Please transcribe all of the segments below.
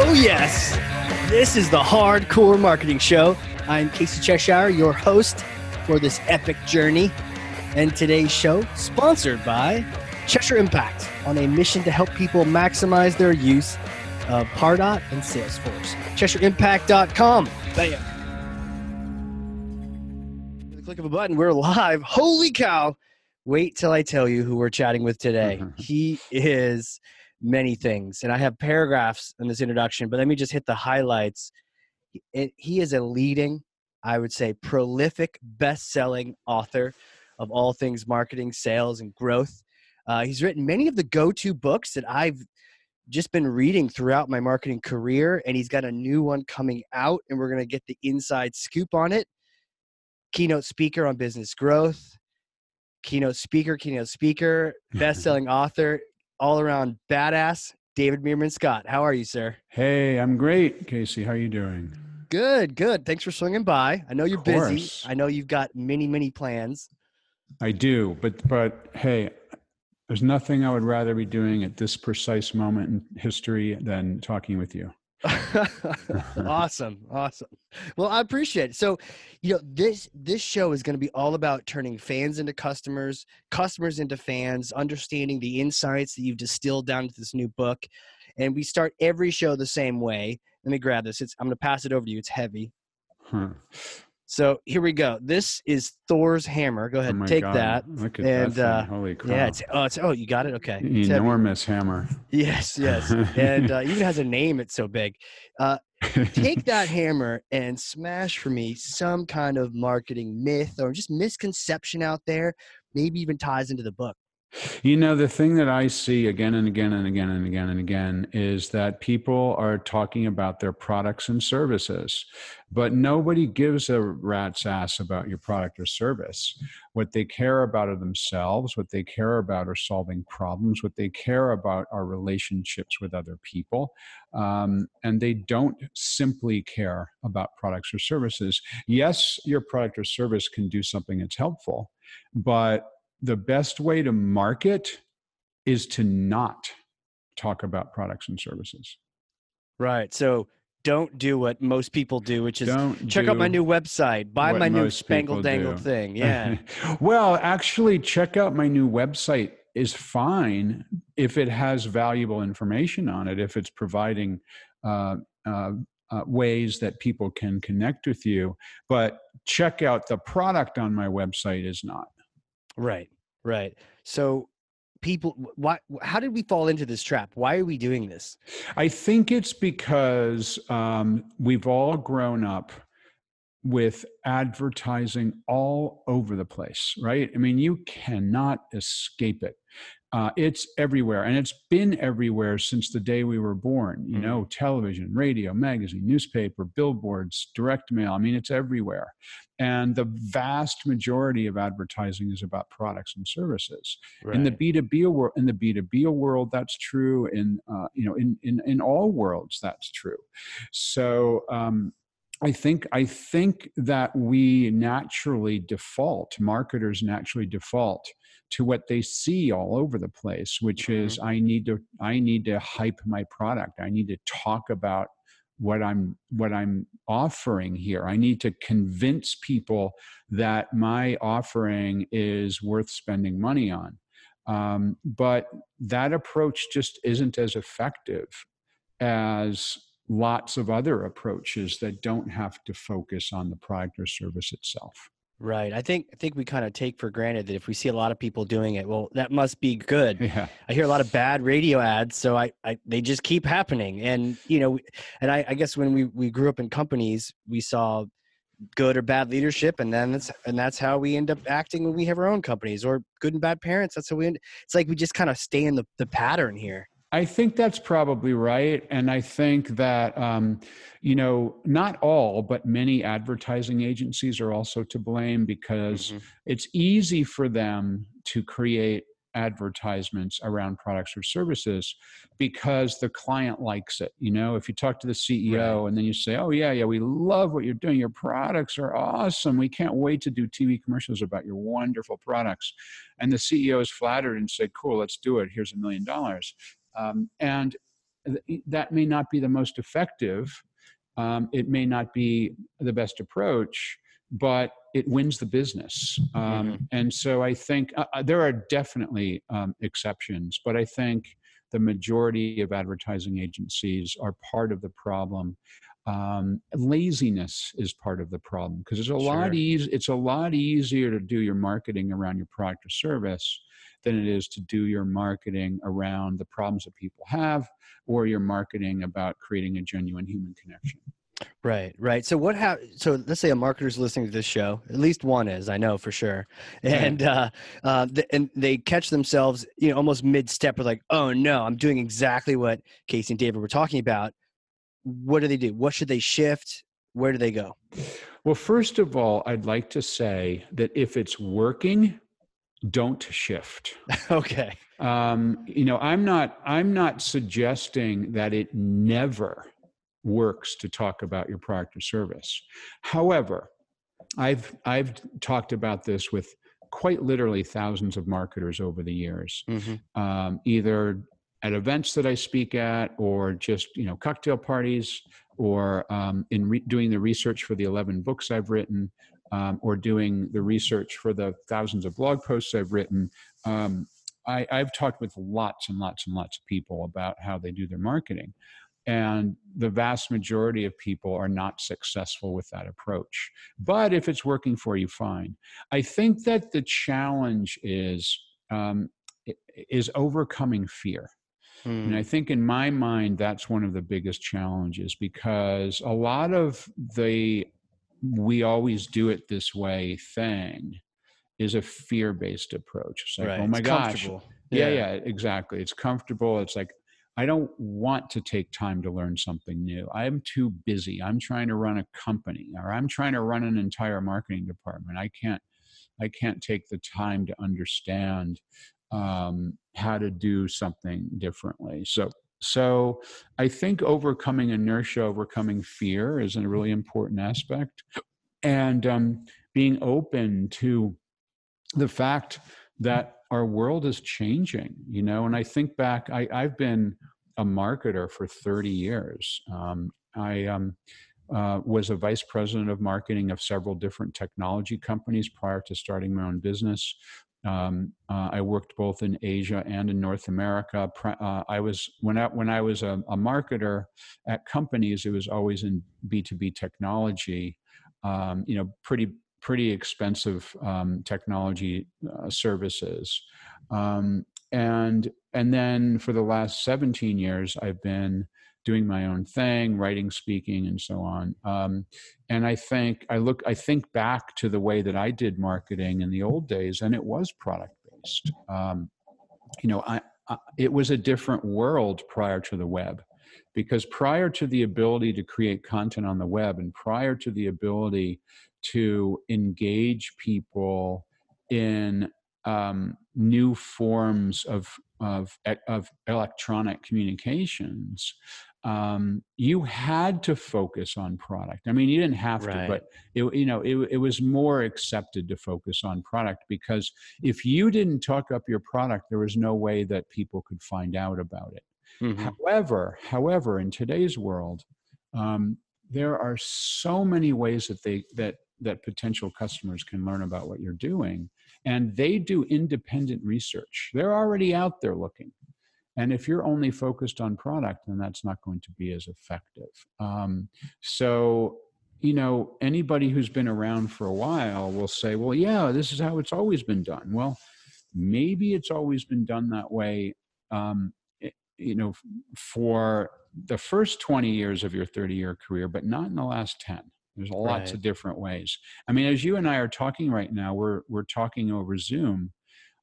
Oh, yes. This is the Hard Corps Marketing Show. I'm Casey Cheshire, your host for this epic journey. And today's show, sponsored by Cheshire Impact, on a mission to help people maximize their use of Pardot and Salesforce. CheshireImpact.com. Bam. With the click of a button, we're live. Holy cow. Wait till I tell you who we're chatting with today. he is many things. And I have paragraphs in this introduction, but let me just hit the highlights. It, he is a leading, I would say, prolific, best selling author of all things marketing, sales, and growth. Uh, he's written many of the go to books that I've just been reading throughout my marketing career, and he's got a new one coming out, and we're going to get the inside scoop on it. Keynote speaker on business growth, keynote speaker, keynote speaker, best selling author, all around badass, David Meerman Scott. How are you, sir? Hey, I'm great, Casey. How are you doing? Good, good. Thanks for swinging by. I know you're busy. I know you've got many, many plans. I do, but but hey, there's nothing I would rather be doing at this precise moment in history than talking with you. awesome awesome. Well i appreciate it. So you know this this show is going to be all about turning fans into customers customers into fans understanding the insights that you've distilled down into this new book. And we start every show the same way. Let me grab this. It's i'm going to pass it over to you. It's heavy. Huh. So here we go this is thor's hammer go Oh ahead my take God. that Look at and, that uh, thing. Holy crap. yeah it's oh it's oh you got it okay It's heavy. Enormous hammer. yes yes and uh, even has a name it's so big uh, take that hammer and smash for me some kind of marketing myth or just misconception out there maybe even ties into the book You know, the thing that I see again and again and again and again and again is that people are talking about their products and services, but nobody gives a rat's ass about your product or service. What they care about are themselves, what they care about are solving problems, what they care about are relationships with other people. Um, and they don't simply care about products or services. Yes, your product or service can do something that's helpful, but the best way to market is to not talk about products and services. right so don't do what most people do which is Don't check out my new website buy my new people dangled do. thing yeah well, actually, check out my new website is fine if it has valuable information on it, if it's providing uh, uh, uh, ways that people can connect with you. But check out the product on my website is not. Right right so people why how did we fall into this trap why are we doing this I think it's because um, we've all grown up with advertising all over the place, right? I mean, you cannot escape it. Uh, it's everywhere, and it's been everywhere since the day we were born. You know, television, radio, magazine, newspaper, billboards, direct mail. I mean, it's everywhere, and the vast majority of advertising is about products and services in the b2b world in the b2b world that's true in uh, you know in, in in all worlds that's true so um I think I think that we naturally default, marketers naturally default to what they see all over the place, which is I need to I need to hype my product. I need to talk about what I'm what I'm offering here. I need to convince people that my offering is worth spending money on. Um, but that approach just isn't as effective as lots of other approaches that don't have to focus on the product or service itself. Right. I think I think we kind of take for granted that if we see a lot of people doing it, well, that must be good. Yeah. I hear a lot of bad radio ads, so I, I they just keep happening. And you know, and I, I guess when we we grew up in companies, we saw good or bad leadership, and then that's and that's how we end up acting when we have our own companies, or good and bad parents. That's how we end. It's like we just kind of stay in the the pattern here. I think that's probably right. And I think that, um, you know, not all, but many advertising agencies are also to blame because Mhm. it's easy for them to create advertisements around products or services because the client likes it. You know, if you talk to the CEO and then you say, "Oh yeah, yeah, we love what you're doing. Your products are awesome. We can't wait to do TV commercials about your wonderful products," and the CEO is flattered and said, "Cool, let's do it. Here's a million dollars." Um, and that may not be the most effective. Um, it may not be the best approach, but it wins the business. Um, mm-hmm. And so I think uh, uh, there are definitely um, exceptions, but I think the majority of advertising agencies are part of the problem. Um, laziness is part of the problem because it's a sure. lot easy. It's a lot easier to do your marketing around your product or service than it is to do your marketing around the problems that people have or your marketing about creating a genuine human connection. Right, right. So what how so let's say a marketer's listening to this show, at least one is, I know for sure. And uh, uh th- and they catch themselves, you know, almost mid-step with like, "Oh no, I'm doing exactly what Casey and David were talking about." What do they do? What should they shift? Where do they go? Well, first of all, I'd like to say that if it's working, don't shift. okay. Um, you know, I'm not I'm not suggesting that it never works to talk about your product or service. However, I've I've talked about this with quite literally thousands of marketers over the years, mm-hmm. um, either at events that I speak at, or just you know cocktail parties, or um, in re- doing the research for the eleven books I've written, um, or doing the research for the thousands of blog posts I've written. Um, I, I've talked with lots and lots and lots of people about how they do their marketing. And the vast majority of people are not successful with that approach. But if it's working for you, fine. I think that the challenge is um, is overcoming fear. And I hmm. think in my mind, that's one of the biggest challenges because a lot of the we always do it this way thing is a fear based approach. It's like, right. oh my it's gosh. Yeah. yeah, yeah, exactly. It's comfortable. It's like, I don't want to take time to learn something new. I'm too busy. I'm trying to run a company or I'm trying to run an entire marketing department. I can't I can't take the time to understand um, how to do something differently. So so I think overcoming inertia, overcoming fear is a really important aspect. And um, being open to the fact that our world is changing, you know, and I think back, I, I've been a marketer for 30 years. Um, I um, uh, was a vice president of marketing of several different technology companies prior to starting my own business. Um, uh, I worked both in Asia and in North America. Uh, I was when I when I was a, a, marketer at companies, it was always in B two B technology. Um, you know, pretty pretty expensive um, technology uh, services, um, and and then for the last 17 years, I've been doing my own thing, writing, speaking, and so on. Um, and I think I look, I think back to the way that I did marketing in the old days, and it was product based. Um, you know, I, I, it was a different world prior to the web, because prior to the ability to create content on the web, and prior to the ability to engage people in um, new forms of of, of electronic communications um, you had to focus on product. I mean, you didn't have right. to, but it, you know, it, it was more accepted to focus on product because if you didn't talk up your product, there was no way that people could find out about it. Mm-hmm. However, however, in today's world, um, there are so many ways that they that that potential customers can learn about what you're doing, and they do independent research. They're already out there looking. And if you're only focused on product, then that's not going to be as effective. Um, so, you know, anybody who's been around for a while will say, well, yeah, this is how it's always been done. Well, maybe it's always been done that way, um, eh, you know, for the first 20 years of your 30 year career, but not in the last 10. There's lots right. of different ways. I mean, as you and I are talking right now, we're we're talking over Zoom,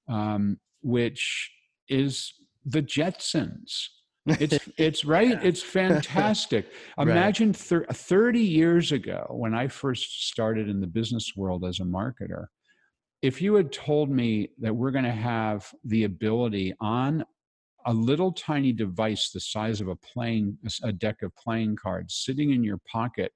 um, which is the Jetsons. It's it's right. Yeah. It's fantastic. Imagine thir- 30 years ago when I first started in the business world as a marketer. If you had told me that we're going to have the ability on a little tiny device the size of a playing a deck of playing cards sitting in your pocket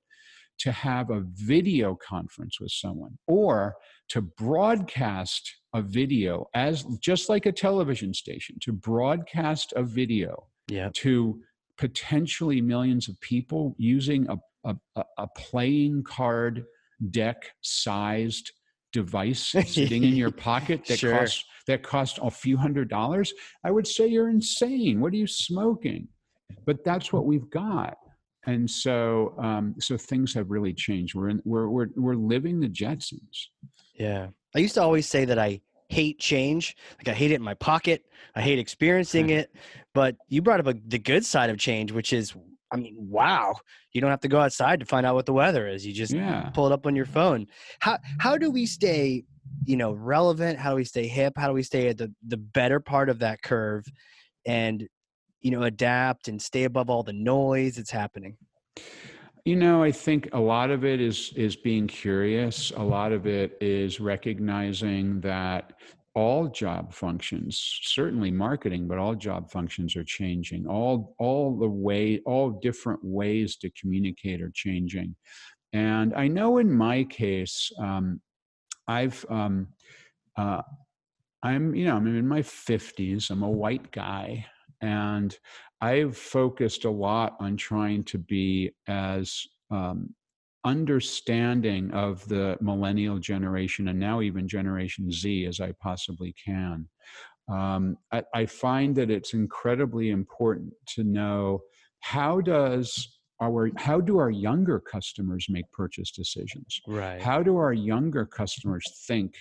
to have a video conference with someone or to broadcast a video as just like a television station to broadcast a video yep. to potentially millions of people using a, a, a playing card deck sized device sitting in your pocket that sure. costs that costs a few hundred dollars, I would say you're insane. What are you smoking? But that's what we've got. And so, um, so things have really changed. We're in, we're we're we're living the Jetsons. Yeah, I used to always say that I hate change. Like I hate it in my pocket. I hate experiencing it. But you brought up a, the good side of change, which is, I mean, wow! You don't have to go outside to find out what the weather is. You just yeah. pull it up on your phone. How how do we stay, you know, relevant? How do we stay hip? How do we stay at the the better part of that curve, and you know, adapt and stay above all the noise that's happening? You know, I think a lot of it is is being curious. A lot of it is recognizing that all job functions, certainly marketing, but all job functions are changing. All all the way, all different ways to communicate are changing. And I know in my case, um, I've um, uh, I'm you know I'm in my 50s. I'm a white guy, and I've focused a lot on trying to be as um, understanding of the millennial generation and now even Generation Z as I possibly can. Um, I, I find that it's incredibly important to know how does our how do our younger customers make purchase decisions? Right. How do our younger customers think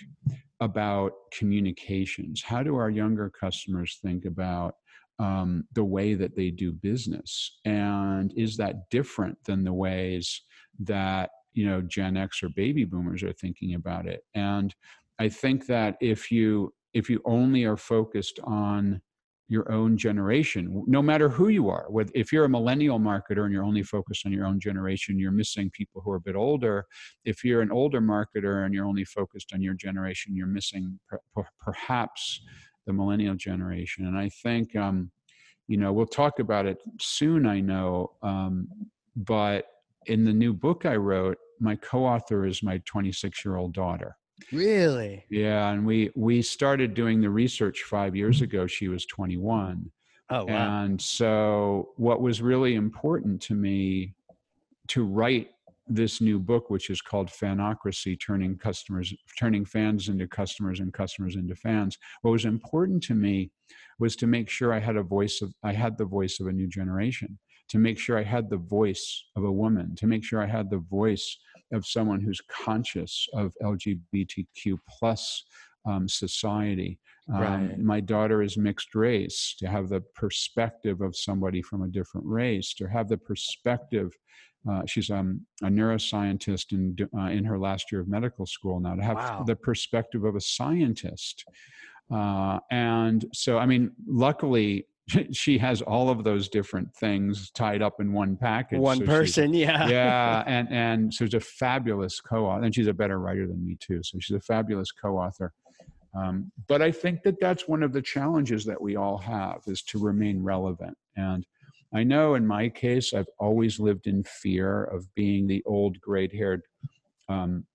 about communications? How do our younger customers think about um, the way that they do business? And is that different than the ways that you know gen x or baby boomers are thinking about it? And i think that if you if you only are focused on your own generation no matter who you are with if you're a millennial marketer and you're only focused on your own generation you're missing people who are a bit older. If you're an older marketer and you're only focused on your generation you're missing per, perhaps the millennial generation. And I think, um, you know, we'll talk about it soon, I know. Um, but in the new book I wrote, my co-author is my 26 year old daughter. Really? Yeah, and we we started doing the research five years ago. She was 21. Oh wow! And so, what was really important to me to write this new book, which is called Fanocracy, turning customers, turning fans into customers and customers into fans. What was important to me was to make sure I had a voice of, I had the voice of a new generation, to make sure I had the voice of a woman, to make sure I had the voice of someone who's conscious of LGBTQ plus um, society. Um, right. My daughter is mixed race, to have the perspective of somebody from a different race, to have the perspective uh, she's um, a neuroscientist in, uh, in her last year of medical school now to have wow. the perspective of a scientist. Uh, and so, I mean, luckily, she has all of those different things tied up in one package. One so person, yeah. yeah. And, and so she's a fabulous co author. And she's a better writer than me, too. So she's a fabulous co author. Um, but I think that that's one of the challenges that we all have is to remain relevant. And I know in my case, I've always lived in fear of being the old gray haired um,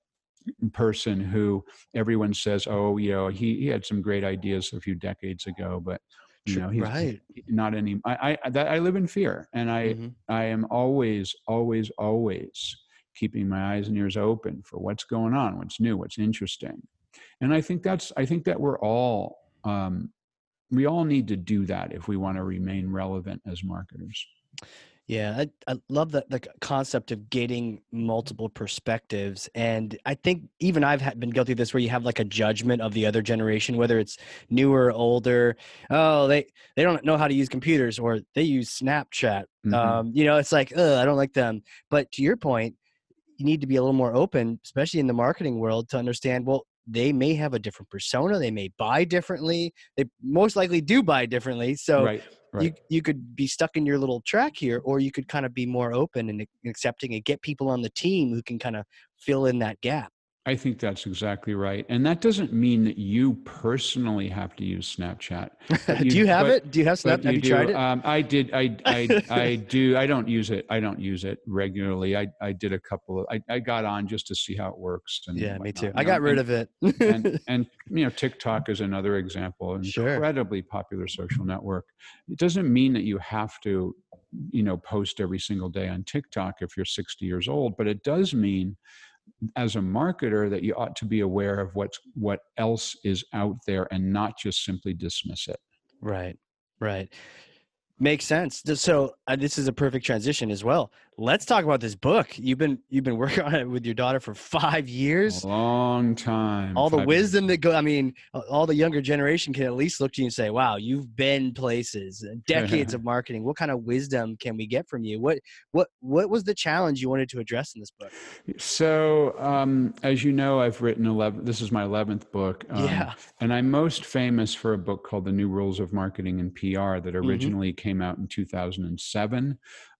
person who everyone says, oh, you know, he, he had some great ideas a few decades ago, but you know, he's right. not any, I, I, that I live in fear and I, mm-hmm. I am always, always, always keeping my eyes and ears open for what's going on, what's new, what's interesting. And I think that's, I think that we're all, um, we all need to do that if we want to remain relevant as marketers. Yeah, I, I love the, the concept of getting multiple perspectives. And I think even I've been guilty of this where you have like a judgment of the other generation, whether it's newer, older. Oh, they, they don't know how to use computers or they use Snapchat. Mm-hmm. Um, you know, it's like, oh, I don't like them. But to your point, you need to be a little more open, especially in the marketing world, to understand, well, they may have a different persona they may buy differently they most likely do buy differently so right, right. you you could be stuck in your little track here or you could kind of be more open and accepting and get people on the team who can kind of fill in that gap I think that's exactly right. And that doesn't mean that you personally have to use Snapchat. You, do you have but, it? Do you have Snapchat? Have you, tried it? Um, I did. I, I, I do. I don't use it. I don't use it regularly. I, I did a couple of, I, I got on just to see how it works. And yeah, me too. I got rid and, of it. and, and, you know, TikTok is another example, incredibly sure. popular social network. It doesn't mean that you have to, you know, post every single day on TikTok if you're 60 years old, but it does mean as a marketer that you ought to be aware of what's what else is out there and not just simply dismiss it. Right right makes sense so uh, this is a perfect transition as well let's talk about this book. You've been you've been working on it with your daughter for five years. A long time. All the wisdom years. that go. I mean, all the younger generation can at least look to you and say, "Wow, you've been places, decades of marketing. What kind of wisdom can we get from you? What what what was the challenge you wanted to address in this book?" So, um, as you know, I've written eleven. This is my eleventh book. Um, yeah. And I'm most famous for a book called The New Rules of Marketing and PR that mm-hmm. originally mm-hmm. Came out in 2007.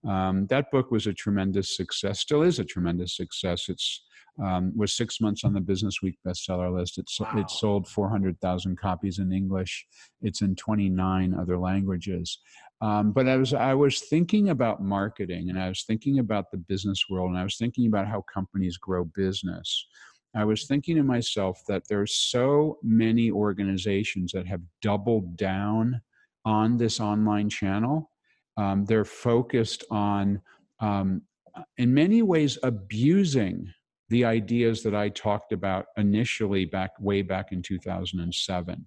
Um, that book was a tremendous success, still is a tremendous success. It's um, was six months on the Business Week bestseller list. It's wow. it sold 400,000 copies in English. It's in 29 other languages. Um, but I was I was thinking about marketing, and I was thinking about the business world, and I was thinking about how companies grow business. I was thinking to myself that there's so many organizations that have doubled down on this online channel um, they're focused on, um, in many ways, abusing the ideas that I talked about initially back way back in 2007.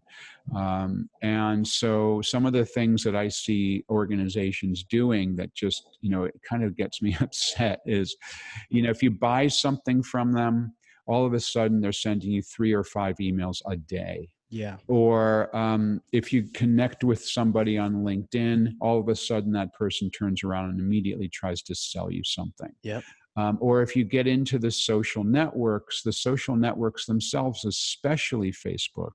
Um, and so some of the things that I see organizations doing that just, you know, it kind of gets me upset is, you know, if you buy something from them, all of a sudden they're sending you three or five emails a day yeah. Or um, if you connect with somebody on LinkedIn, all of a sudden that person turns around and immediately tries to sell you something. Yep. Um, or if you get into the social networks, the social networks themselves, especially Facebook,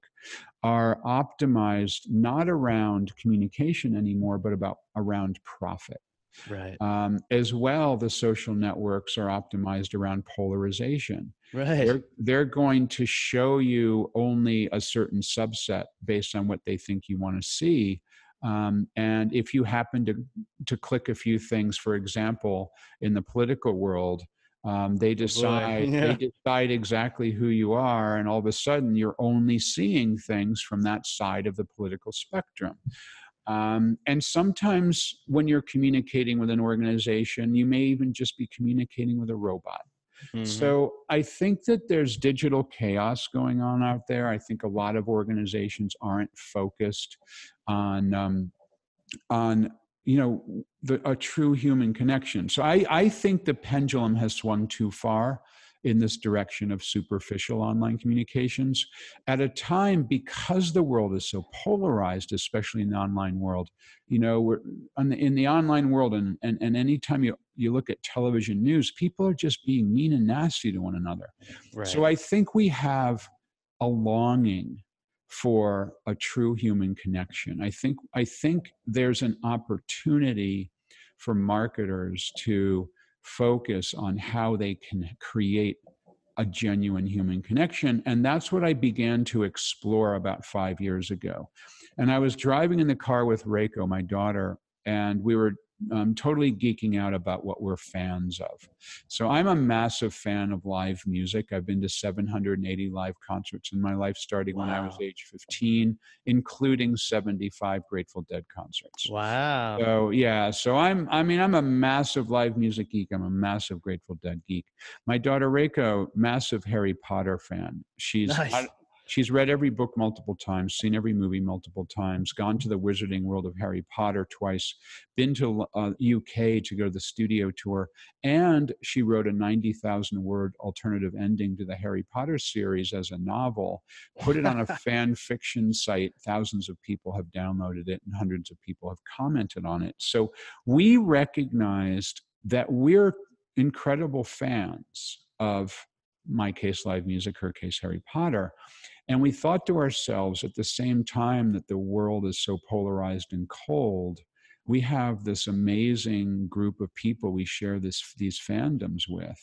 are optimized not around communication anymore, but about around profit. Right. Um, as well, the social networks are optimized around polarization. Right. They're, they're going to show you only a certain subset based on what they think you want to see. Um, and if you happen to to click a few things, for example, in the political world, um, they oh, decide yeah. they decide exactly who you are, and all of a sudden you're only seeing things from that side of the political spectrum. Um, and sometimes when you're communicating with an organization, you may even just be communicating with a robot. Mm-hmm. So I think that there's digital chaos going on out there. I think a lot of organizations aren't focused on um, on you know the, a true human connection. So I, I think the pendulum has swung too far in this direction of superficial online communications at a time because the world is so polarized, especially in the online world. You know, we're the, in the online world, and, and, and anytime you, you look at television news, people are just being mean and nasty to one another. Right. So I think we have a longing for a true human connection. I think I think there's an opportunity for marketers to focus on how they can create a genuine human connection. And that's what I began to explore about five years ago. And I was driving in the car with Reiko, my daughter, and we were um, totally geeking out about what we're fans of. So I'm a massive fan of live music. I've been to 780 live concerts in my life, starting wow. when I was age 15, including 75 Grateful Dead concerts. Wow. So yeah, so I'm I mean I'm a massive live music geek. I'm a massive Grateful Dead geek. My daughter Reiko, massive Harry Potter fan. She's nice. She's read every book multiple times, seen every movie multiple times, gone to the Wizarding World of Harry Potter twice, been to uh, UK to go to the studio tour, and she wrote a 90,000 word alternative ending to the Harry Potter series as a novel, put it on a fan fiction site. Thousands of people have downloaded it, and hundreds of people have commented on it. So we recognized that we're incredible fans of my case live music, her case Harry Potter. And we thought to ourselves at the same time that the world is so polarized and cold, we have this amazing group of people we share this, these fandoms with.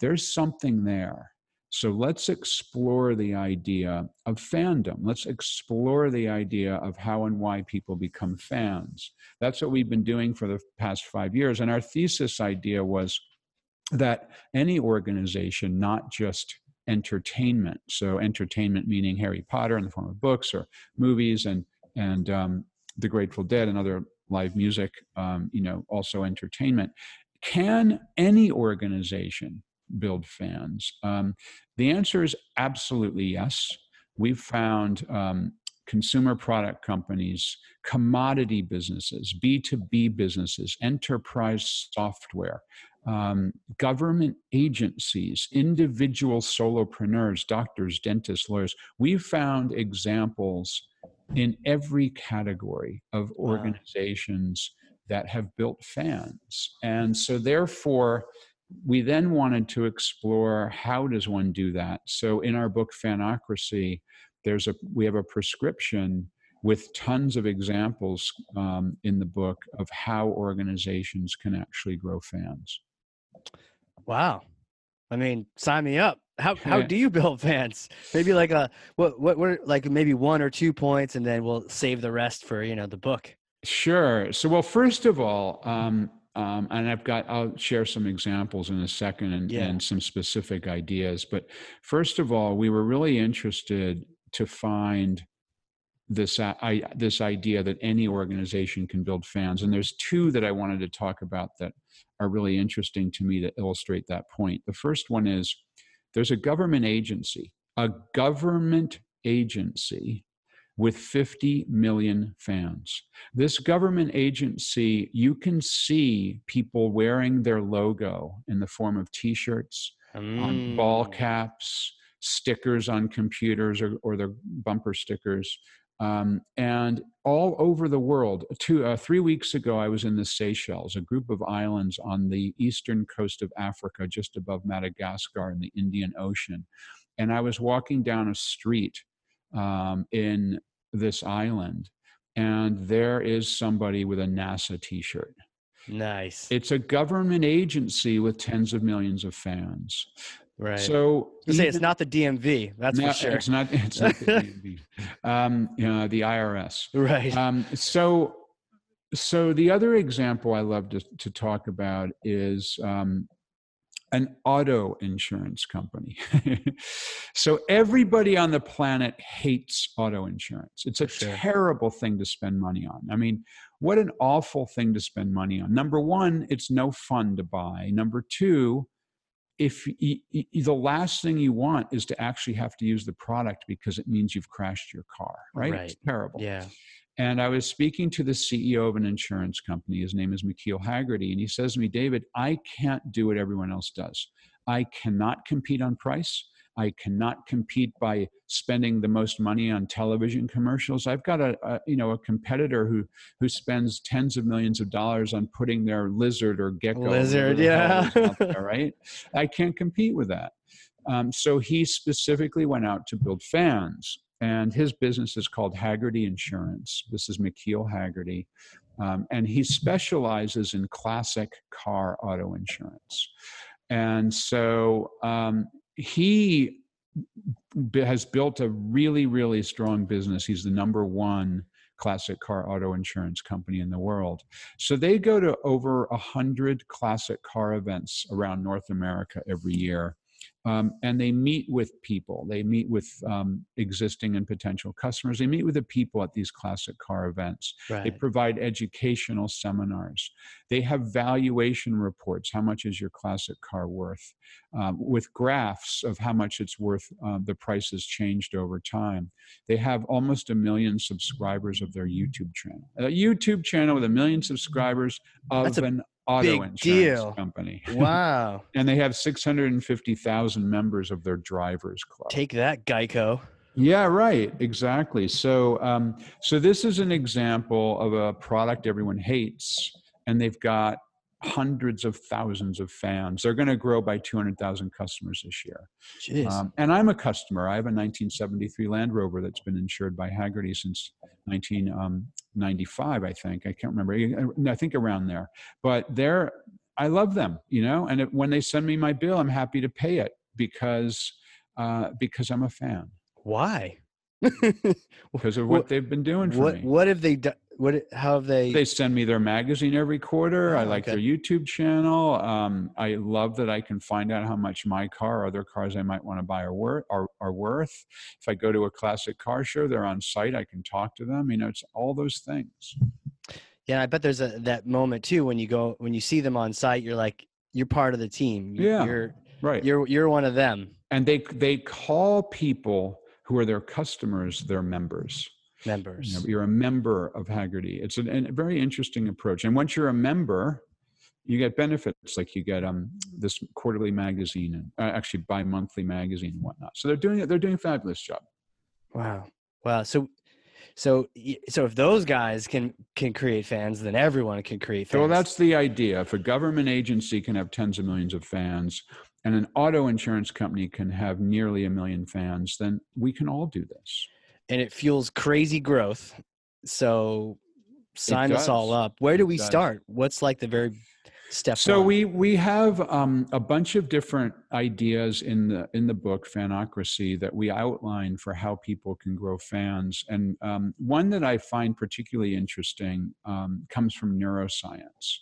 There's something there. So let's explore the idea of fandom. Let's explore the idea of how and why people become fans. That's what we've been doing for the past five years. And our thesis idea was that any organization, not just entertainment, so entertainment meaning Harry Potter in the form of books or movies and and um, the Grateful Dead and other live music, um, you know, also entertainment. Can any organization build fans? Um, the answer is absolutely yes. We've found um, consumer product companies, commodity businesses, B2B businesses, enterprise software, um, government agencies, individual solopreneurs, doctors, dentists, lawyers. We've found examples in every category of organizations wow. that have built fans. And so, therefore, we then wanted to explore how does one do that so in our book fanocracy there's a we have a prescription with tons of examples um, in the book of how organizations can actually grow fans wow i mean sign me up how how do you build fans maybe like a what what what like maybe one or two points and then we'll save the rest for you know the book sure so well first of all um, um, and I've got, I'll share some examples in a second and, yeah. and some specific ideas. But first of all, we were really interested to find this uh, I, this idea that any organization can build fans. And there's two that I wanted to talk about that are really interesting to me to illustrate that point. The first one is there's a government agency, a government agency with 50 million fans. This government agency, you can see people wearing their logo in the form of t shirts, mm. on ball caps, stickers on computers or, or their bumper stickers. Um, and all over the world. Two, uh, three weeks ago, I was in the Seychelles, a group of islands on the eastern coast of Africa, just above Madagascar in the Indian Ocean. And I was walking down a street um, in this island, and there is somebody with a NASA t shirt. Nice. It's a government agency with tens of millions of fans. Right. So even, say it's not the DMV. That's no, for sure. It's not. It's not the DMV. Um, you know, the IRS. Right. Um, so, so the other example I love to, to talk about is um, an auto insurance company. so everybody on the planet hates auto insurance. It's a sure. terrible thing to spend money on. I mean, what an awful thing to spend money on. Number one, it's no fun to buy. Number two, if you, the last thing you want is to actually have to use the product because it means you've crashed your car, right? right. It's terrible. Yeah. And I was speaking to the CEO of an insurance company. His name is McKeel Hagerty. And he says to me, David, I can't do what everyone else does. I cannot compete on price. I cannot compete by spending the most money on television commercials. I've got a, a, you know a competitor who who spends tens of millions of dollars on putting their lizard or gecko lizard, yeah, there, right? I can't compete with that. Um, so he specifically went out to build fans and his business is called Hagerty Insurance. This is McKeel Hagerty. Um, and he specializes in classic car auto insurance. And so um, he has built a really, really strong business. He's the number one classic car auto insurance company in the world. So they go to over a hundred classic car events around North America every year. Um, and they meet with people. They meet with um, existing and potential customers. They meet with the people at these classic car events. Right. They provide educational seminars. They have valuation reports. How much is your classic car worth? Um, with graphs of how much it's worth. Uh, the price has changed over time. They have almost a million subscribers of their YouTube channel. A YouTube channel with a million subscribers of a an auto Big insurance deal. company. Wow. and they have 650,000 members of their drivers club. Take that, Geico. Yeah, right. Exactly. So, um, so this is an example of a product everyone hates, and they've got hundreds of thousands of fans. They're going to grow by 200,000 customers this year. Um, and I'm a customer. I have a 1973 Land Rover that's been insured by Hagerty since 1995, um, I think. I can't remember. I think around there. But they're, I love them, you know, and it, when they send me my bill, I'm happy to pay it because Uh, because I'm a fan. Why? because of what, what, they've been doing for what, me. What have they done? What? How have they? They send me their magazine every quarter. Oh, I like okay. their YouTube channel. Um, I love that I can find out how much my car or other cars I might want to buy are worth. Are, are worth. If I go to a classic car show, they're on site. I can talk to them. You know, it's all those things. Yeah, I bet there's a that moment too when you go when you see them on site. You're like you're part of the team. Yeah, you're right. You're you're one of them. And they they call people who are their customers their members. Members. You're a member of Hagerty It's an, a very interesting approach. And once you're a member, you get benefits like you get um this quarterly magazine and uh, actually bi-monthly magazine and whatnot. So they're doing it. They're doing a fabulous job. Wow. Wow. So so so if those guys can can create fans, then everyone can create fans. Well, that's the idea. If a government agency can have tens of millions of fans, and an auto insurance company can have nearly a million fans, then we can all do this. And it fuels crazy growth. So sign us all up. Where do It we does. start? What's like the very step So one? we we have um, a bunch of different ideas in the in the book Fanocracy that we outline for how people can grow fans, and um, one that I find particularly interesting um, comes from neuroscience.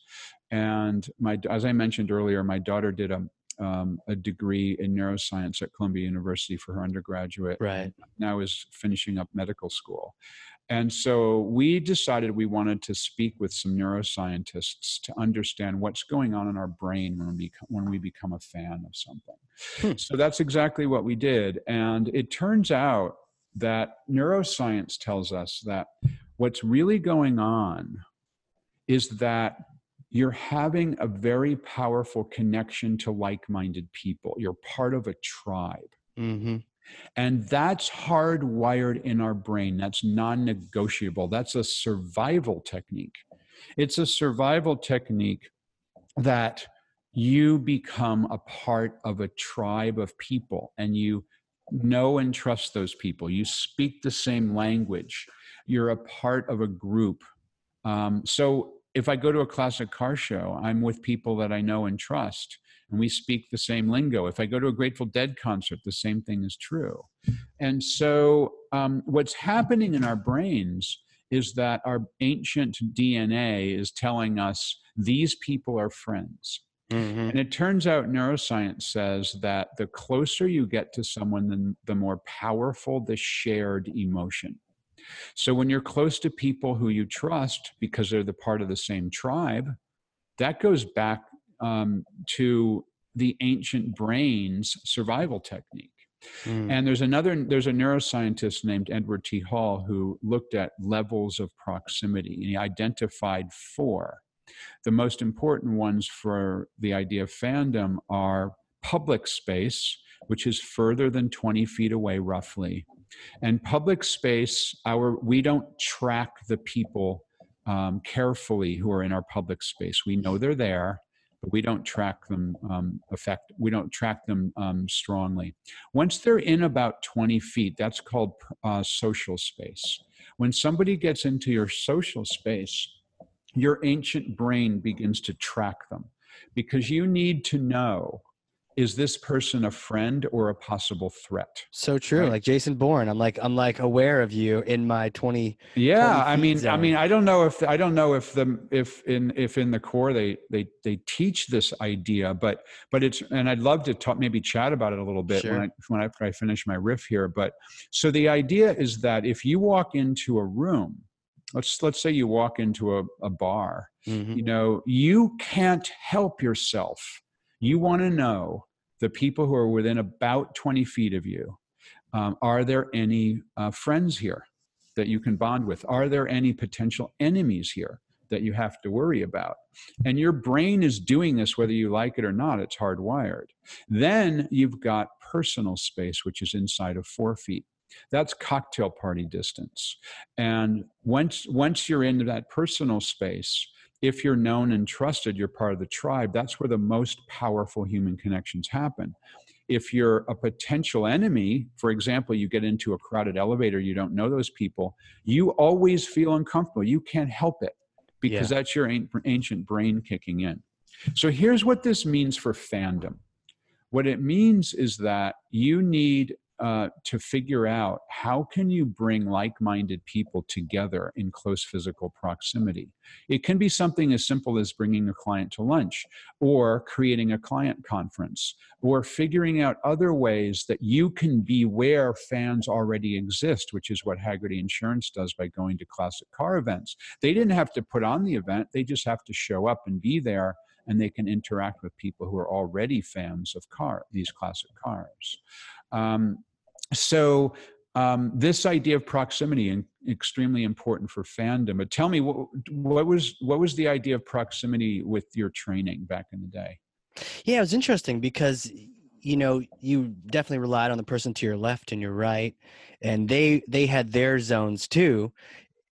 And my as I mentioned earlier, my daughter did a um, a degree in neuroscience at Columbia University for her undergraduate. Right. Now is finishing up medical school. And so we decided we wanted to speak with some neuroscientists to understand what's going on in our brain when we when we become a fan of something. Hmm. So that's exactly what we did. And it turns out that neuroscience tells us that what's really going on is that you're having a very powerful connection to like-minded people. You're part of a tribe. Mm-hmm. And that's hardwired in our brain. That's non negotiable. That's a survival technique. It's a survival technique that you become a part of a tribe of people and you know and trust those people. You speak the same language. You're a part of a group. Um, so if I go to a classic car show, I'm with people that I know and trust and we speak the same lingo. If I go to a Grateful Dead concert, the same thing is true. And so, um, what's happening in our brains is that our ancient DNA is telling us these people are friends. Mm-hmm. And it turns out neuroscience says that the closer you get to someone, the, the more powerful the shared emotion. So when you're close to people who you trust because they're the part of the same tribe, that goes back um, to the ancient brain's survival technique. Mm. And there's another, there's a neuroscientist named Edward T. Hall who looked at levels of proximity and he identified four. The most important ones for the idea of fandom are public space, which is further than 20 feet away roughly. And public space, our we don't track the people um, carefully who are in our public space. We know they're there, but we don't track them um, effect. We don't track them um, strongly. Once they're in about 20 feet, that's called uh, social space. When somebody gets into your social space, your ancient brain begins to track them because you need to know is this person a friend or a possible threat So true. Right. Like Jason Bourne, I'm like I'm like aware of you in my 20. yeah 20 i mean i mean i don't know if i don't know if the if in if in the Corps they they they teach this idea but but it's and i'd love to talk maybe chat about it a little bit Sure. when i when after i finish my riff here but so the idea is that if you walk into a room let's let's say you walk into a, a bar Mhm. you know you can't help yourself you want to know the people who are within about 20 feet of you. Um, are there any uh, friends here that you can bond with? Are there any potential enemies here that you have to worry about? And your brain is doing this whether you like it or not. It's hardwired. Then you've got personal space which is inside of four feet. That's cocktail party distance. And once once you're into that personal space if you're known and trusted, you're part of the tribe. That's where the most powerful human connections happen. If you're a potential enemy, for example, you get into a crowded elevator, you don't know those people, you always feel uncomfortable. You can't help it because Yeah. that's your ancient brain kicking in. So here's what this means for fandom what it means is that you need uh, to figure out how can you bring like-minded people together in close physical proximity. It can be something as simple as bringing a client to lunch or creating a client conference or figuring out other ways that you can be where fans already exist which is what Hagerty insurance does by going to classic car events. They didn't have to put on the event they just have to show up and be there and they can interact with people who are already fans of car these classic cars um, so um, this idea of proximity is extremely important for fandom. But tell me, what, what was what was the idea of proximity with your training back in the day? Yeah, it was interesting because you know you definitely relied on the person to your left and your right, and they they had their zones too,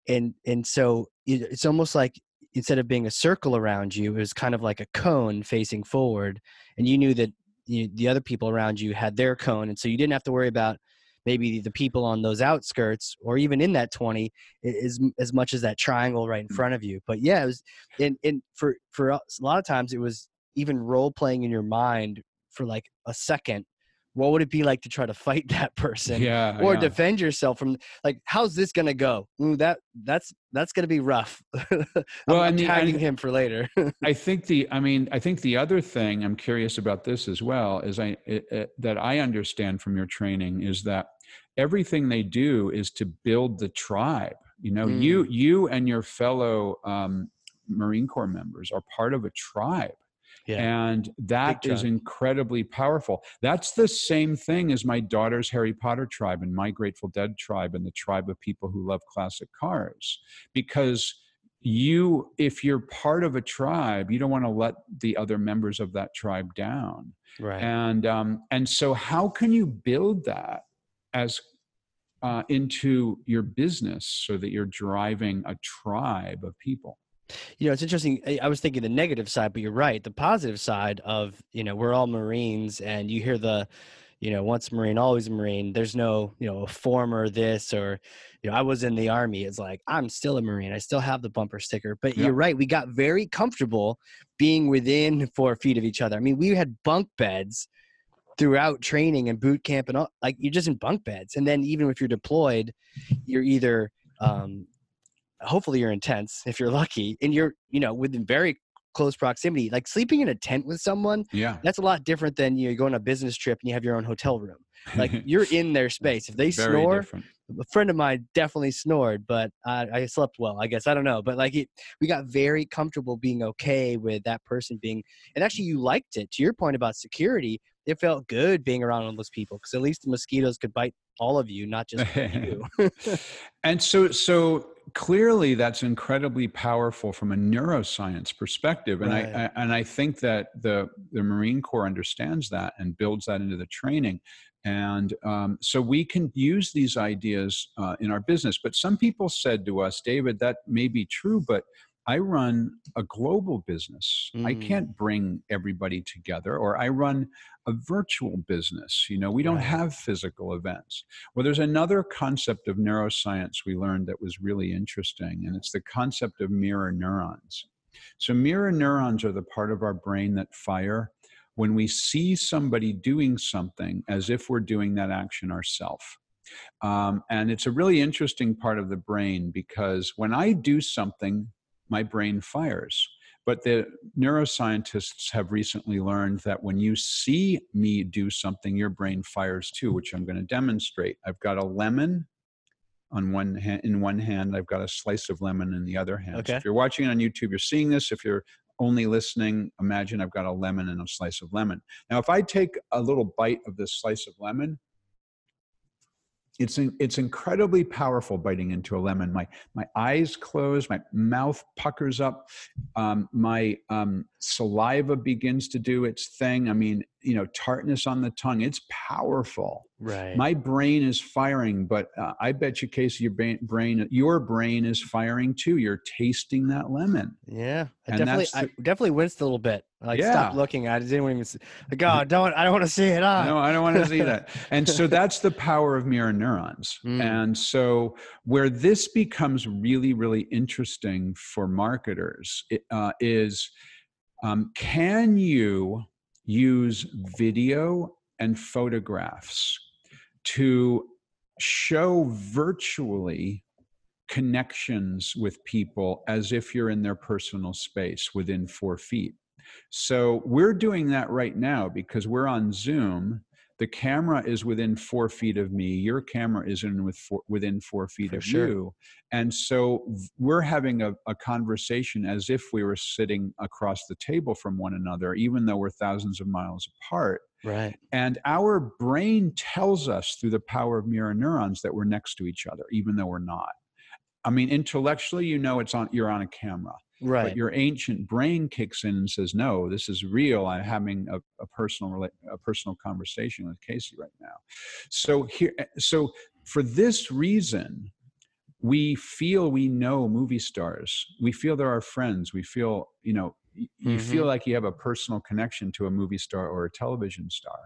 and and so it's almost like instead of being a circle around you, it was kind of like a cone facing forward, and you knew that you, the other people around you had their cone, and so you didn't have to worry about maybe the people on those outskirts or even in that 20 is as much as that triangle right in mm. front of you but yeah it was and, and for for a lot of times it was even role playing in your mind for like a second what would it be like to try to fight that person yeah or yeah. defend yourself from like how's this gonna go? Ooh, that that's that's gonna be rough. Well i'm, I'm tagging him for later. I think the i mean i think the other thing i'm curious about this as well is i it, it, that i understand from your training is that everything they do is to build the tribe. You know mm. you you and your fellow um, marine corps members are part of a tribe yeah. And that is incredibly powerful. That's the same thing as my daughter's Harry Potter tribe and my Grateful Dead tribe and the tribe of people who love classic cars. Because you, if you're part of a tribe, you don't want to let the other members of that tribe down. Right. And um, and so how can you build that as uh, into your business so that you're driving a tribe of people? You know, it's interesting. I was thinking the negative side, but you're right. The positive side of, you know, we're all Marines and you hear the, you know, once Marine, always Marine. There's no, you know, a former this or, you know, I was in the army. It's like, I'm still a Marine. I still have the bumper sticker. But yep. you're right. We got very comfortable being within four feet of each other. I mean, we had bunk beds throughout training and boot camp and all. Like, you're just in bunk beds. And then even if you're deployed, you're either, um, hopefully you're intense if you're lucky and you're you know within very close proximity like sleeping in a tent with someone yeah. that's a lot different than you go on a business trip and you have your own hotel room. Like you're in their space. If they snore different. a friend of mine definitely snored but I, I slept well i guess i don't know but like it, we got very comfortable being okay with that person being and actually you liked it. To your point about security it felt good being around all those people because at least the mosquitoes could bite all of you not just you. And so so clearly that's incredibly powerful from a neuroscience perspective and right. I, I, and i think that the the marine corps understands that and builds that into the training and um, so we can use these ideas uh, in our business but some people said to us david that may be true but I run a global business. Mm. I can't bring everybody together, or I run a virtual business. You know, we don't right. have physical events. Well, there's another concept of neuroscience we learned that was really interesting, and it's the concept of mirror neurons. So, mirror neurons are the part of our brain that fire when we see somebody doing something as if we're doing that action ourselves. Um, and it's a really interesting part of the brain because when I do something my brain fires. But the neuroscientists have recently learned that when you see me do something, your brain fires too, which I'm going to demonstrate. I've got a lemon on one hand, in one hand, I've got a slice of lemon in the other hand. Okay. So if you're watching on YouTube, you're seeing this. If you're only listening, imagine I've got a lemon and a slice of lemon. Now, if I take a little bite of this slice of lemon, it's it's incredibly powerful biting into a lemon. My my eyes close, my mouth puckers up, um, my um, saliva begins to do its thing. I mean, you know, tartness on the tongue. It's powerful. Right. My brain is firing, but uh, I bet you, Casey, your brain, your brain is firing too. You're tasting that lemon. Yeah, I definitely, the, I definitely winced a little bit. I like yeah. stopped looking. I didn't even see, like, oh, don't, I don't want to see it. No, I don't want to see that. And so that's the power of mirror neurons. Mm. And so where this becomes really, really interesting for marketers uh, is, um, can you use video and photographs to show virtually connections with people as if you're in their personal space within four feet. So we're doing that right now because we're on Zoom the camera is within four feet of me your camera is in with four, within four feet For of sure. you. And so we're having a, a, conversation as if we were sitting across the table from one another even though we're thousands of miles apart. Right. And our brain tells us through the power of mirror neurons that we're next to each other even though we're not. I mean intellectually you know it's on you're on a camera right. but your ancient brain kicks in and says no this is real. I'm having a, a personal a personal conversation with casey right now. So here so for this reason we feel we know movie stars. We feel they're our friends. We feel you know you mm-hmm. feel like you have a personal connection to a movie star or a television star.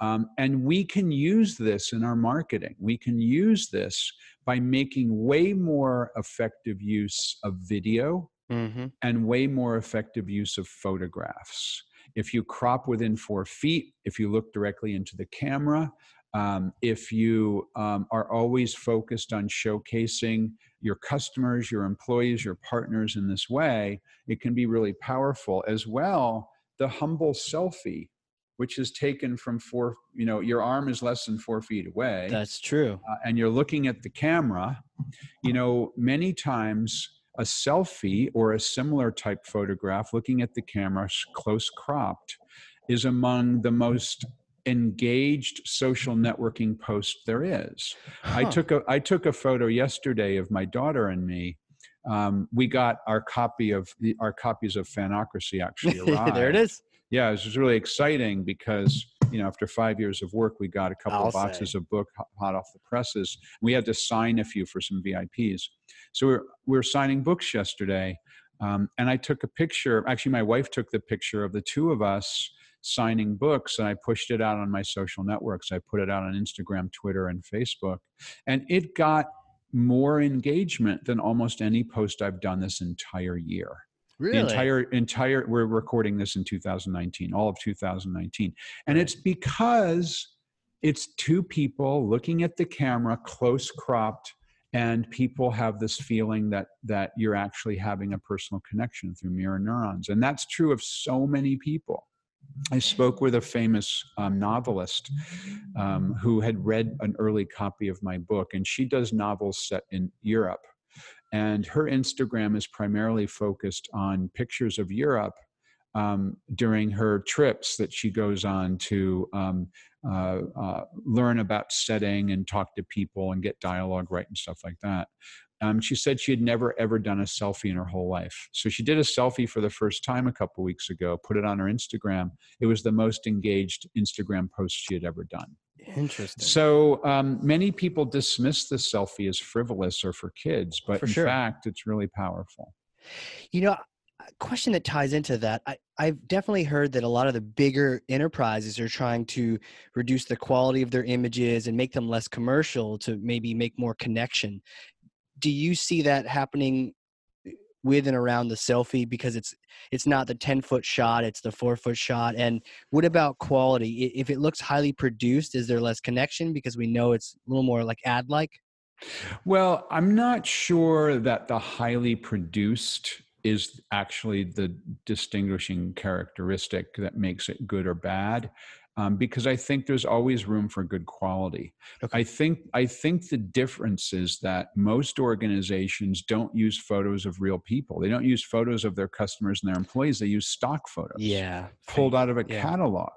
Um, and we can use this in our marketing. We can use this by making way more effective use of video mm-hmm. and way more effective use of photographs. If you crop within four feet, if you look directly into the camera, um, if you um, are always focused on showcasing your customers, your employees, your partners in this way, it can be really powerful. As well, the humble selfie, which is taken from four, you know, your arm is less than four feet away. That's true. Uh, and you're looking at the camera, you know, many times a selfie or a similar type photograph looking at the camera close cropped is among the most engaged social networking post there is. Huh. I took a I took a photo yesterday of my daughter and me. Um, we got our copy of the, our copies of Fanocracy actually arrived. there it is. Yeah, it was really exciting because you know after five years of work, we got a couple I'll of boxes say. of book hot off the presses. We had to sign a few for some VIPs. So we were, we were signing books yesterday, um, and I took a picture. Actually, my wife took the picture of the two of us signing books, and I pushed it out on my social networks. I put it out on Instagram, Twitter, and Facebook, and it got more engagement than almost any post I've done this entire year. Really? The entire entire we're recording this in 2019, all of 2019. And right. it's because it's two people looking at the camera close cropped and people have this feeling that that you're actually having a personal connection through mirror neurons and that's true of so many people i spoke with a famous um, novelist um, who had read an early copy of my book and she does novels set in europe and her instagram is primarily focused on pictures of europe um, during her trips that she goes on to um, uh, uh, learn about setting and talk to people and get dialogue right and stuff like that. Um, she said she had never ever done a selfie in her whole life. So she did a selfie for the first time a couple weeks ago, put it on her Instagram. It was the most engaged Instagram post she had ever done. Interesting. So um, many people dismiss the selfie as frivolous or for kids, but for in sure. fact, it's really powerful. You know, a question that ties into that I, i've definitely heard that a lot of the bigger enterprises are trying to reduce the quality of their images and make them less commercial to maybe make more connection do you see that happening with and around the selfie because it's it's not the 10 foot shot it's the 4 foot shot and what about quality if it looks highly produced is there less connection because we know it's a little more like ad like well i'm not sure that the highly produced is actually the distinguishing characteristic that makes it good or bad. Um, because I think there's always room for good quality. Okay. I think I think the difference is that most organizations don't use photos of real people. They don't use photos of their customers and their employees. They use stock photos. Yeah, pulled out of a yeah. catalog.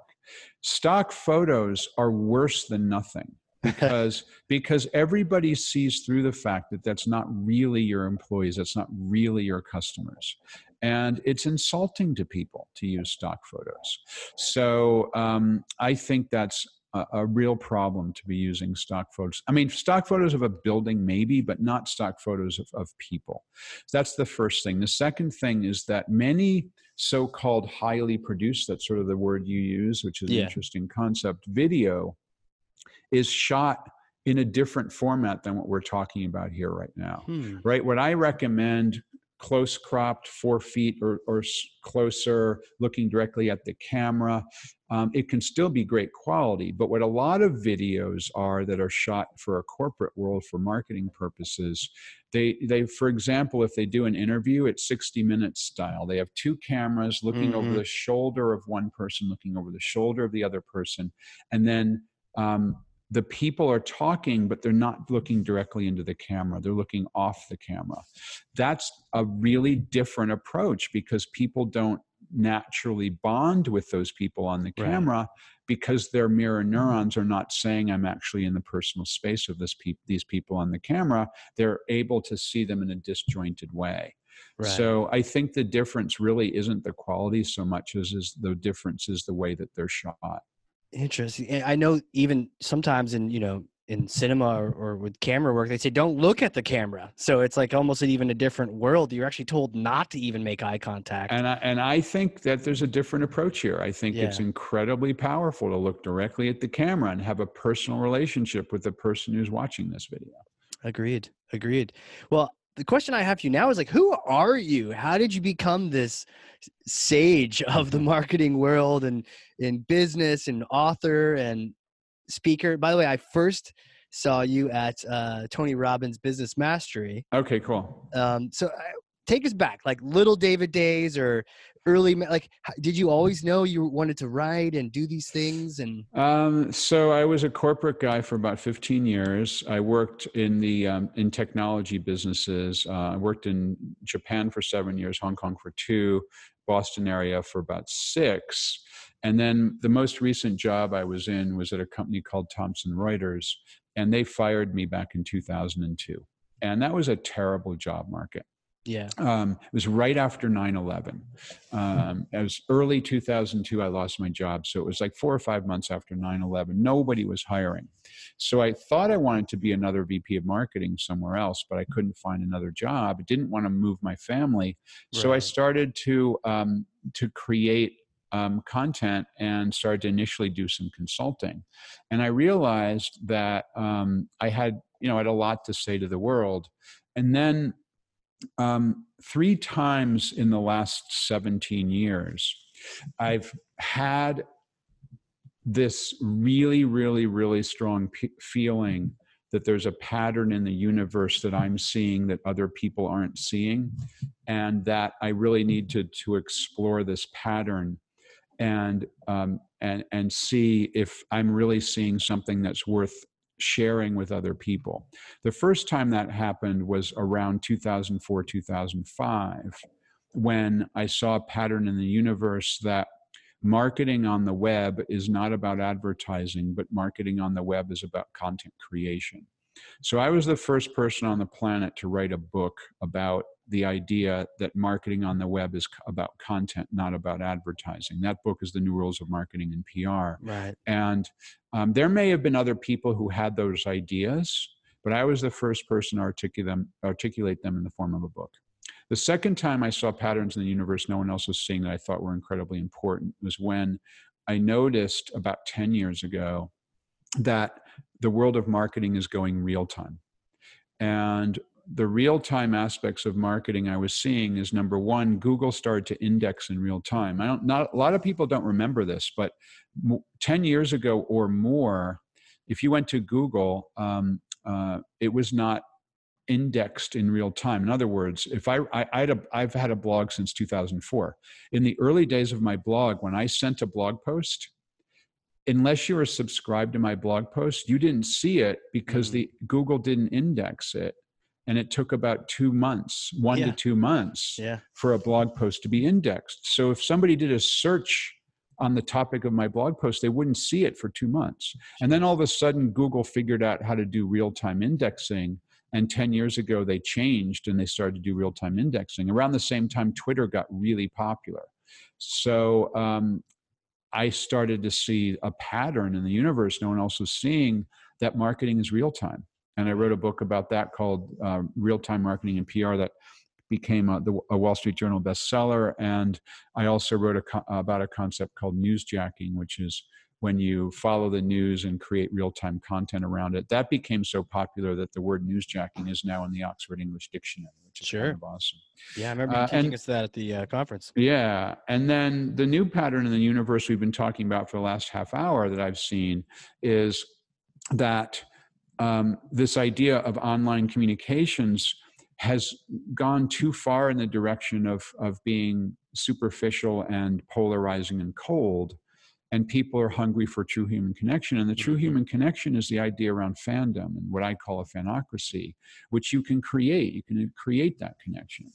Stock photos are worse than nothing because because everybody sees through the fact that that's not really your employees that's not really your customers and it's insulting to people to use stock photos so um, i think that's a, a, real problem to be using stock photos i mean stock photos of a building maybe but not stock photos of, of people that's the first thing the second thing is that many so-called highly produced that's sort of the word you use which is yeah. an interesting concept video is shot in a different format than what we're talking about here right now. Hmm. Right? What I recommend close cropped, four feet or, or closer, looking directly at the camera. Um, it can still be great quality. But what a lot of videos are that are shot for a corporate world for marketing purposes, they, they for example, if they do an interview, it's 60 minutes style. They have two cameras looking mm-hmm. over the shoulder of one person, looking over the shoulder of the other person, and then um, the people are talking, but they're not looking directly into the camera. They're looking off the camera. That's a really different approach because people don't naturally bond with those people on the camera right. because their mirror mm-hmm. neurons are not saying I'm actually in the personal space of this pe- these people on the camera. They're able to see them in a disjointed way. Right. So I think the difference really isn't the quality so much as is the difference is the way that they're shot. Interesting. I know even sometimes in you know in cinema or, or, with camera work, they say don't look at the camera. So it's like almost even a different world. You're actually told not to even make eye contact. And I, and I think that there's a different approach here. I think yeah. it's incredibly powerful to look directly at the camera and have a personal relationship with the person who's watching this video. Agreed. Agreed. Well, the question I have for you now is like, who are you? How did you become this sage of the marketing world and in business and author and speaker? By the way, I first saw you at uh, Tony Robbins Business Mastery. Okay, cool. Um, so uh, take us back, like little David days or early like did you always know you wanted to write and do these things and um, so i was a corporate guy for about 15 years. I worked in the um, in technology businesses. Uh, i worked in japan for seven years hong kong for two boston area for about six. And then the most recent job i was in was at a company called thomson reuters and they fired me back in 2002 and that was a terrible job market yeah. Um, it was right after 9 11. Um, it was early 2002, I lost my job. So it was like four or five months after 9 11. Nobody was hiring. So I thought I wanted to be another VP of marketing somewhere else, but I couldn't find another job. I didn't want to move my family. So right. I started to, um, to create um, content and started to initially do some consulting. And I realized that um, I had, you know, I had a lot to say to the world. And then um, three times in the last 17 years, I've had this really, really, really strong p- feeling that there's a pattern in the universe that I'm seeing that other people aren't seeing, and that I really need to to explore this pattern and um, and and see if I'm really seeing something that's worth sharing with other people. The first time that happened was around 2004, 2005, when I saw a pattern in the universe that marketing on the web is not about advertising, but marketing on the web is about content creation. So I was the first person on the planet to write a book about the idea that marketing on the web is about content, not about advertising. That book is The New Rules of Marketing and PR. Right. And um, there may have been other people who had those ideas, but I was the first person to articulate them, articulate them in the form of a book. The second time I saw patterns in the universe no one else was seeing that I thought were incredibly important was when I noticed about 10 years ago that the world of marketing is going real time. And the real time aspects of marketing I was seeing is number one, Google started to index in real time. I don't, not a lot of people don't remember this, but 10 years ago or more, if you went to Google, um, uh, it was not indexed in real time. In other words, if I, I, I had a, I've had a blog since 2004. In the early days of my blog, when I sent a blog post, unless you were subscribed to my blog post, you didn't see it because mm. the Google didn't index it and it took about two months one yeah. to two months yeah. for a blog post to be indexed so if somebody did a search on the topic of my blog post they wouldn't see it for two months and then all of a sudden google figured out how to do real-time indexing and 10 years ago they changed and they started to do real-time indexing around the same time twitter got really popular so um, i started to see a pattern in the universe no one else was seeing that marketing is real time and I wrote a book about that called uh, Real Time Marketing and PR that became a, the, a, Wall Street Journal bestseller. And I also wrote a co- about a concept called newsjacking, which is when you follow the news and create real time content around it. That became so popular that the word newsjacking is now in the Oxford English Dictionary, which is sure. kind of awesome. Yeah, I remember uh, teaching and, us that at the uh, conference. Yeah, and then the new pattern in the universe we've been talking about for the last half hour that I've seen is that um, this idea of online communications has gone too far in the direction of of being superficial and polarizing and cold and people are hungry for true human connection and the true mm-hmm. human connection is the idea around fandom and what i call a fanocracy which you can create you can create that connection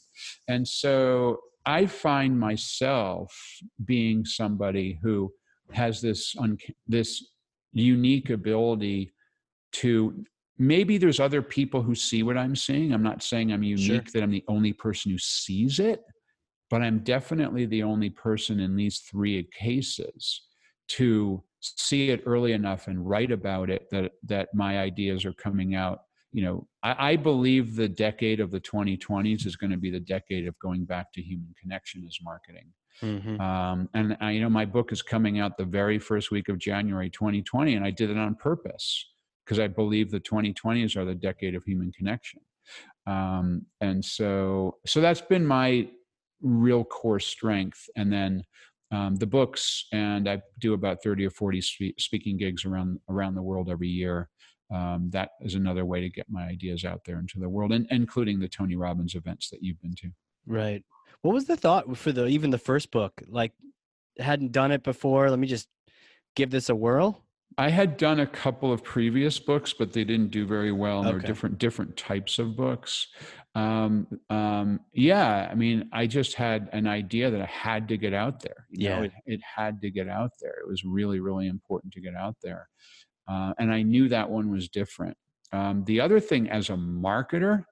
and so i find myself being somebody who has this un- this unique ability to maybe there's other people who see what i'm seeing i'm not saying i'm unique sure. that i'm the only person who sees it but i'm definitely the only person in these three cases to see it early enough and write about it that that my ideas are coming out. You know I, I, believe the decade of the 2020s is going to be the decade of going back to human connection as marketing. Mm-hmm. um, and I, you know my book is coming out the very first week of january 2020 and i did it on purpose because i believe the 2020s are the decade of human connection. Um, and so so that's been my real core strength. And then um, the books, and I do about 30 or 40 spe- speaking gigs around around the world every year. Um, that is another way to get my ideas out there into the world, and including the Tony Robbins events that you've been to. Right. What was the thought for the even the first book? Like, hadn't done it before. Let me just give this a whirl. I had done a couple of previous books, but they didn't do very well. And okay. There were different different types of books. Um, um, yeah, I mean, I just had an idea that I had to get out there. You yeah, know, it, it, had to get out there. It was really, really important to get out there, uh, and I knew that one was different. Um, the other thing, as a marketer,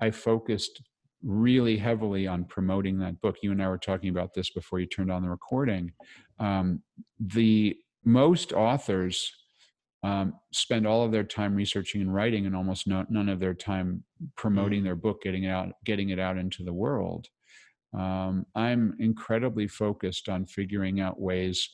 I focused really heavily on promoting that book. You and I were talking about this before you turned on the recording. Um, the most authors um, spend all of their time researching and writing and almost no, none of their time promoting mm. their book getting it out getting it out into the world. Um, i'm incredibly focused on figuring out ways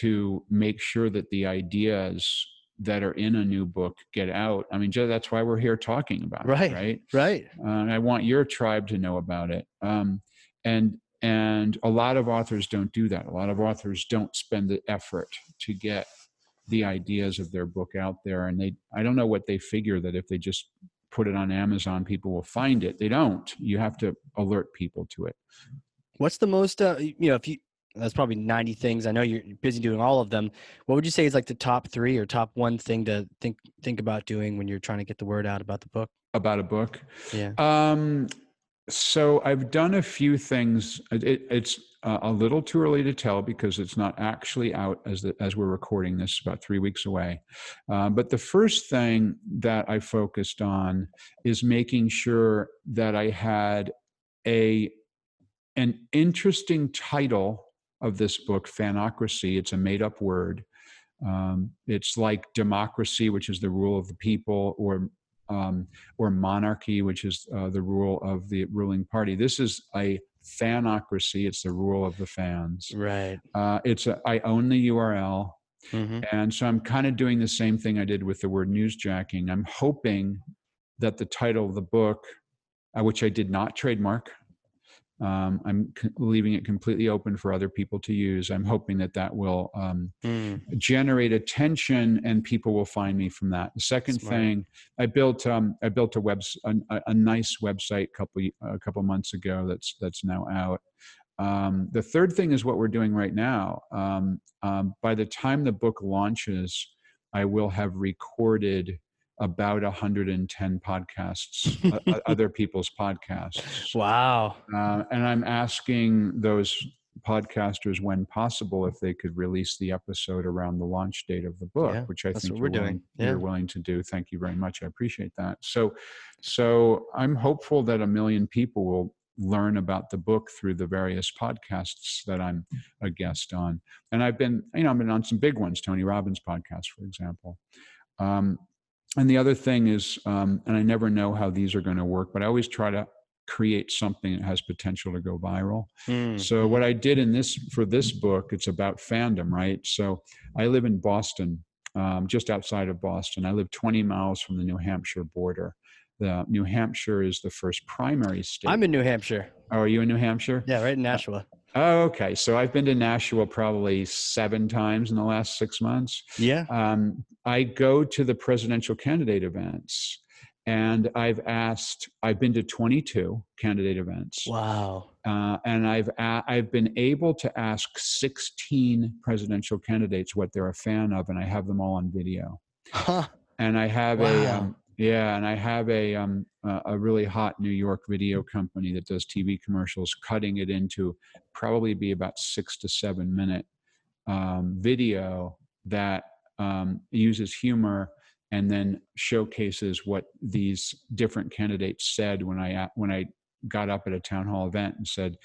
to make sure that the ideas that are in a new book get out. I mean that's why we're here talking about right it right? right. Uh, i want your tribe to know about it. Um, and and a lot of authors don't do that. A lot of authors don't spend the effort to get the ideas of their book out there and they i don't know what they figure that if they just put it on amazon people will find it. They don't. You have to alert people to it. What's the most uh, you know if you that's probably 90 things. I know you're busy doing all of them. What would you say is like the top three or top one thing to think think about doing when you're trying to get the word out about the book? About a book? Yeah. Um so I've done a few things. It, it's uh, a little too early to tell because it's not actually out as the, as we're recording this, about three weeks away. Uh, but the first thing that I focused on is making sure that I had a an interesting title of this book, Fanocracy. It's a made up word. Um, it's like democracy, which is the rule of the people, or um, or monarchy, which is uh, the rule of the ruling party. This is a fanocracy. It's the rule of the fans. Right. Uh, it's a, I own the URL. Mm-hmm. And so I'm kind of doing the same thing I did with the word newsjacking. I'm hoping that the title of the book, uh, which I did not trademark, um, I'm c- leaving it completely open for other people to use. I'm hoping that that will um, mm. generate attention and people will find me from that. The second Smart. thing, I built um, I built a web a, a, nice website a couple a couple months ago that's that's now out. Um, the third thing is what we're doing right now. Um, um, by the time the book launches, I will have recorded about 110 podcasts, other people's podcasts. Wow. Uh, and I'm asking those podcasters, when possible, if they could release the episode around the launch date of the book, yeah, which I think we're willing, doing. Yeah. You're willing to do. Thank you very much. I appreciate that. So, so I'm hopeful that a million people will learn about the book through the various podcasts that I'm a guest on. And I've been, you know, I've been on some big ones, Tony Robbins podcast, for example. Um, and the other thing is, um, and I never know how these are going to work, but I always try to create something that has potential to go viral. Mm. So what I did in this for this book, it's about fandom, right? So I live in Boston, um, just outside of Boston. I live 20 miles from the New Hampshire border. the New Hampshire is the first primary state. I'm in New Hampshire. Oh, are you in New Hampshire? Yeah, right in Nashua. Oh, okay. So I've been to Nashua probably seven times in the last six months. Yeah. Um, I go to the presidential candidate events, and I've asked. I've been to 22 candidate events. Wow. Uh, and I've a- I've been able to ask 16 presidential candidates what they're a fan of, and I have them all on video. Huh. And I have Wow. a um, yeah, and I have a um, a really hot New York video company that does TV commercials, cutting it into probably be about six to seven minute um, video that um, uses humor and then showcases what these different candidates said when I when I got up at a town hall event and said,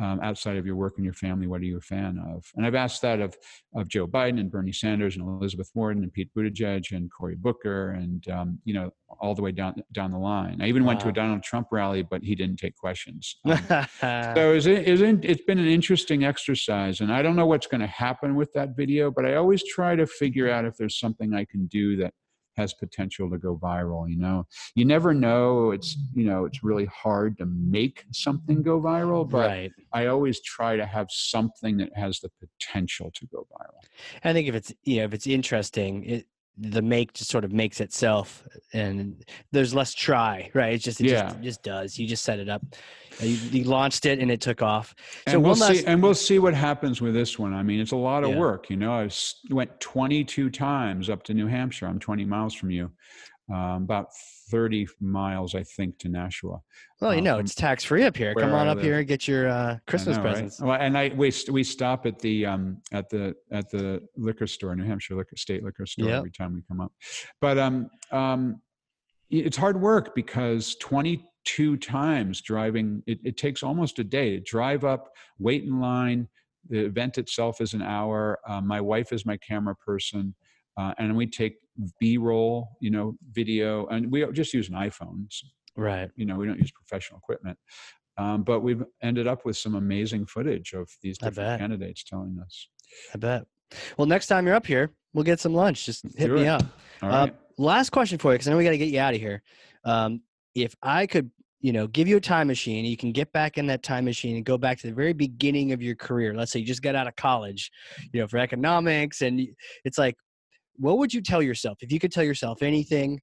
um, outside of your work and your family, what are you a fan of? And I've asked that of of Joe Biden and Bernie Sanders and Elizabeth Warren and Pete Buttigieg and Cory Booker and um, you know all the way down down the line. I even went to a Donald Trump rally, but he didn't take questions. Um, so it's, it's been an interesting exercise, and I don't know what's going to happen with that video, but I always try to figure out if there's something I can do that has potential to go viral. You know, you never know. It's you know, it's really hard to make something go viral, but right. I always try to have something that has the potential to go viral. I think if it's you know if it's interesting, it the make just sort of makes itself, and there's less try, right? It's just it, Yeah. just, it just does. You just set it up, Uh, you, you launched it, and it took off. So and we'll last, see and we'll see what happens with this one i mean it's a lot of Yeah. work you know i went 22 times up to new hampshire i'm 20 miles from you um, about 30 miles i think to nashua well, you uh, know, from it's tax free up here. Come on up here and get your uh, Christmas know, right? presents. Well, and I we we stop at the um at the at the liquor store, New Hampshire liquor state liquor store Yep. every time we come up. But um um it's hard work because 22 times driving it, it takes almost a day to drive up, wait in line. The event itself is an hour. Um, my wife is my camera person. Uh, and we take b-roll you know video and we just use an iphone so Right. you know we don't use professional equipment um, but we've ended up with some amazing footage of these different candidates telling us I bet. Well, next time you're up here, we'll get some lunch. Just hit do me it. up. all Uh, last question for you, because I know we got to get you out of here. Um, if I could, you know, give you a time machine, you can get back in that time machine and go back to the very beginning of your career. Let's say you just got out of college, you know, for economics, and it's like, what would you tell yourself if you could tell yourself anything?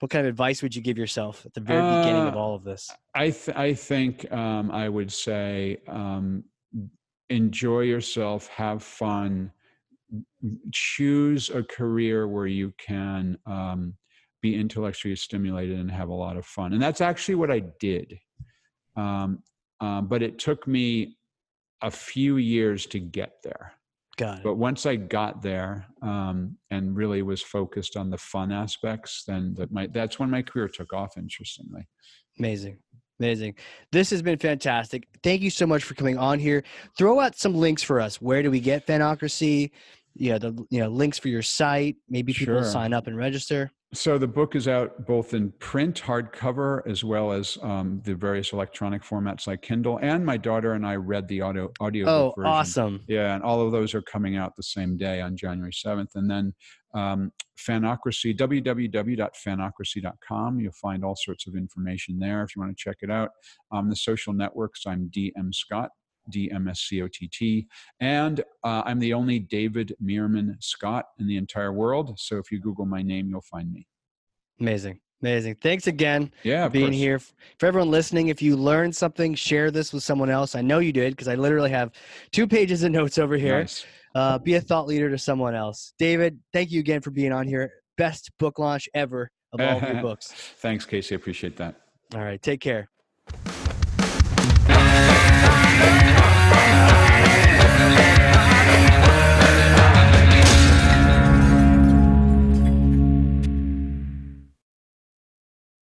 What kind of advice would you give yourself at the very beginning of Uh, all of this? i th- i think um, i would say um, enjoy yourself have fun choose a career where you can um, be intellectually stimulated and have a lot of fun and that's actually what i did um, um, but it took me a few years to get there Got it. but once I got there um, and really was focused on the fun aspects, then that my that's when my career took off. Interestingly, Amazing. Amazing. This has been fantastic. Thank you so much for coming on here. Throw out some links for us. Where do we get Fanocracy? You know, the you know, links for your site. Maybe people Sure. sign up and register. so the book is out both in print, hardcover, as well as um, the various electronic formats like Kindle. And my daughter and I read the audio audio. Oh, awesome. Yeah, and all of those are coming out the same day on January 7th. And then um, Fanocracy, www.fanocracy.com. You'll find all sorts of information there if you want to check it out. Um, the social networks, I'm DM Scott, DMSCOTT. And uh, I'm the only David Meerman Scott in the entire world. So if you Google my name, you'll find me. Amazing. Amazing. Thanks again Yeah, for being course. here. For everyone listening, if you learned something, share this with someone else. I know you did because I literally have two pages of notes over here. Nice. Uh, be a thought leader to someone else. David, thank you again for being on here. Best book launch ever of all of your books. Thanks, Casey. I appreciate that. All right. Take care. You.